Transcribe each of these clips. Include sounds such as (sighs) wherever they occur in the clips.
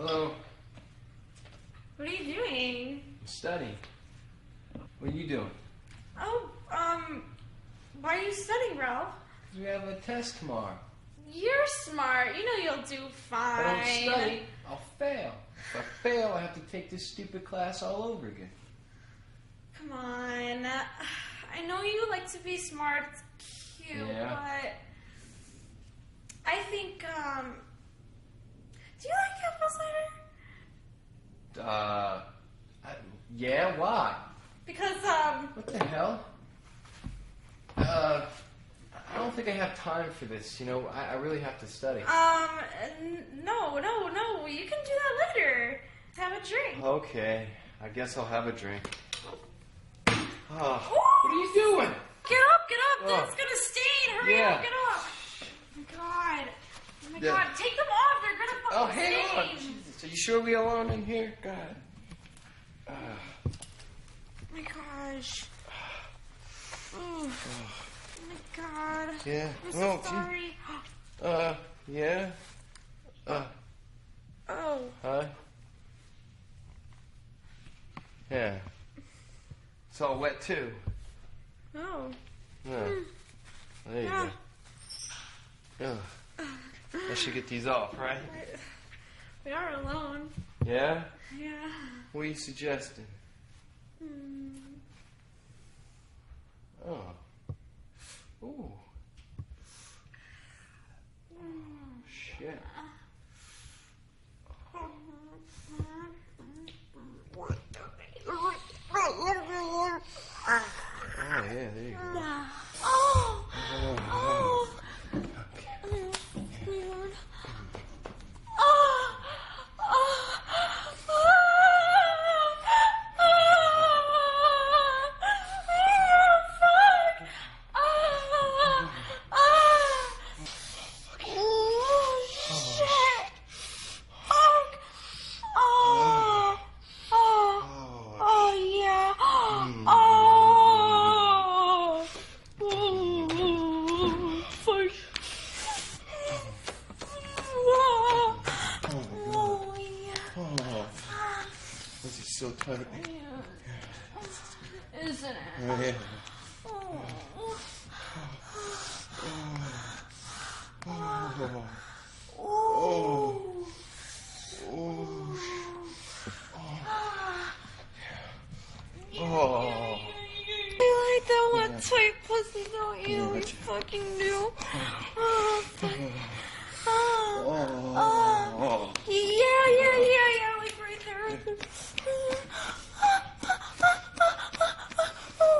Hello. What are you doing? I'm studying. What are you doing? Oh, um, why are you studying, Ralph? 'Cause we have a test tomorrow. You're smart. You know you'll do If fine. I don't study, I'll fail. If I fail, I have to take this stupid class all over again. Come on. (sighs) I know you like to be smart. It's cute, Yeah. but I think, um, you like apple cider? Uh, I, yeah, why? Because, um, What the hell? Uh, I don't think I have time for this. You know, I, I really have to study. um, n- no, no, no. You can do that later. Have a drink. Okay, I guess I'll have a drink. Oh, what are you doing? Get up, get up. Oh. That's gonna stain. Hurry Yeah. up, get up. Oh my god. Oh my Yeah. god. Take them off. Oh, hang on. Jesus, Are you sure we alone in here? God. Uh, Oh my gosh. Oh, oh my god. yeah. I'm so gee, sorry. (gasps) uh, yeah. Uh, Oh. huh? Yeah. It's all wet too. Oh. Yeah you Yeah. go. Ugh. I should get these off, right? We are alone. Yeah? Yeah. What are you suggesting? Hmm. Oh. Ooh. Shit. Oh, yeah, there you go. Oh. Oh. Oh. Weird. Oh. Oh. Fuck. Oh. Oh. Shit. Fuck. Oh. Oh. Oh. Oh yeah. Oh. Mm. Fuck. Oh. Oh yeah. Oh. This is so tight. Oh, Isn't it? Oh, yeah. Oh. Oh. Oh. Oh. Oh. You like that one tight pussy, don't you? Yeah, You fucking do. Oh, fuck. Oh. Oh. Oh. Yeah, yeah, yeah, yeah, like right there. Right there.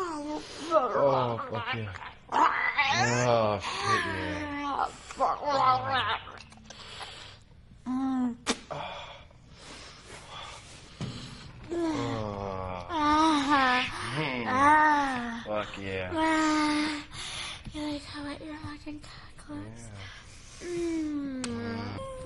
Oh. Oh, fuck yeah. Oh, shit, yeah. Oh. Hmm. Fuck yeah. You like how wet your fucking cock looks? Yeah. Mm.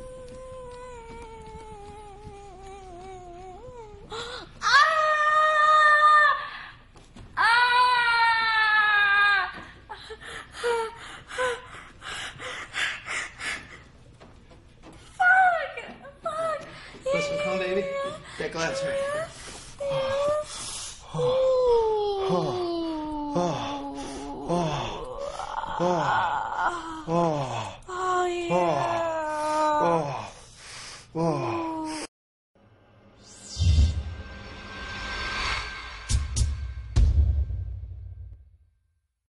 glass right here. Oh, oh, oh, oh, oh, oh, oh, oh, oh.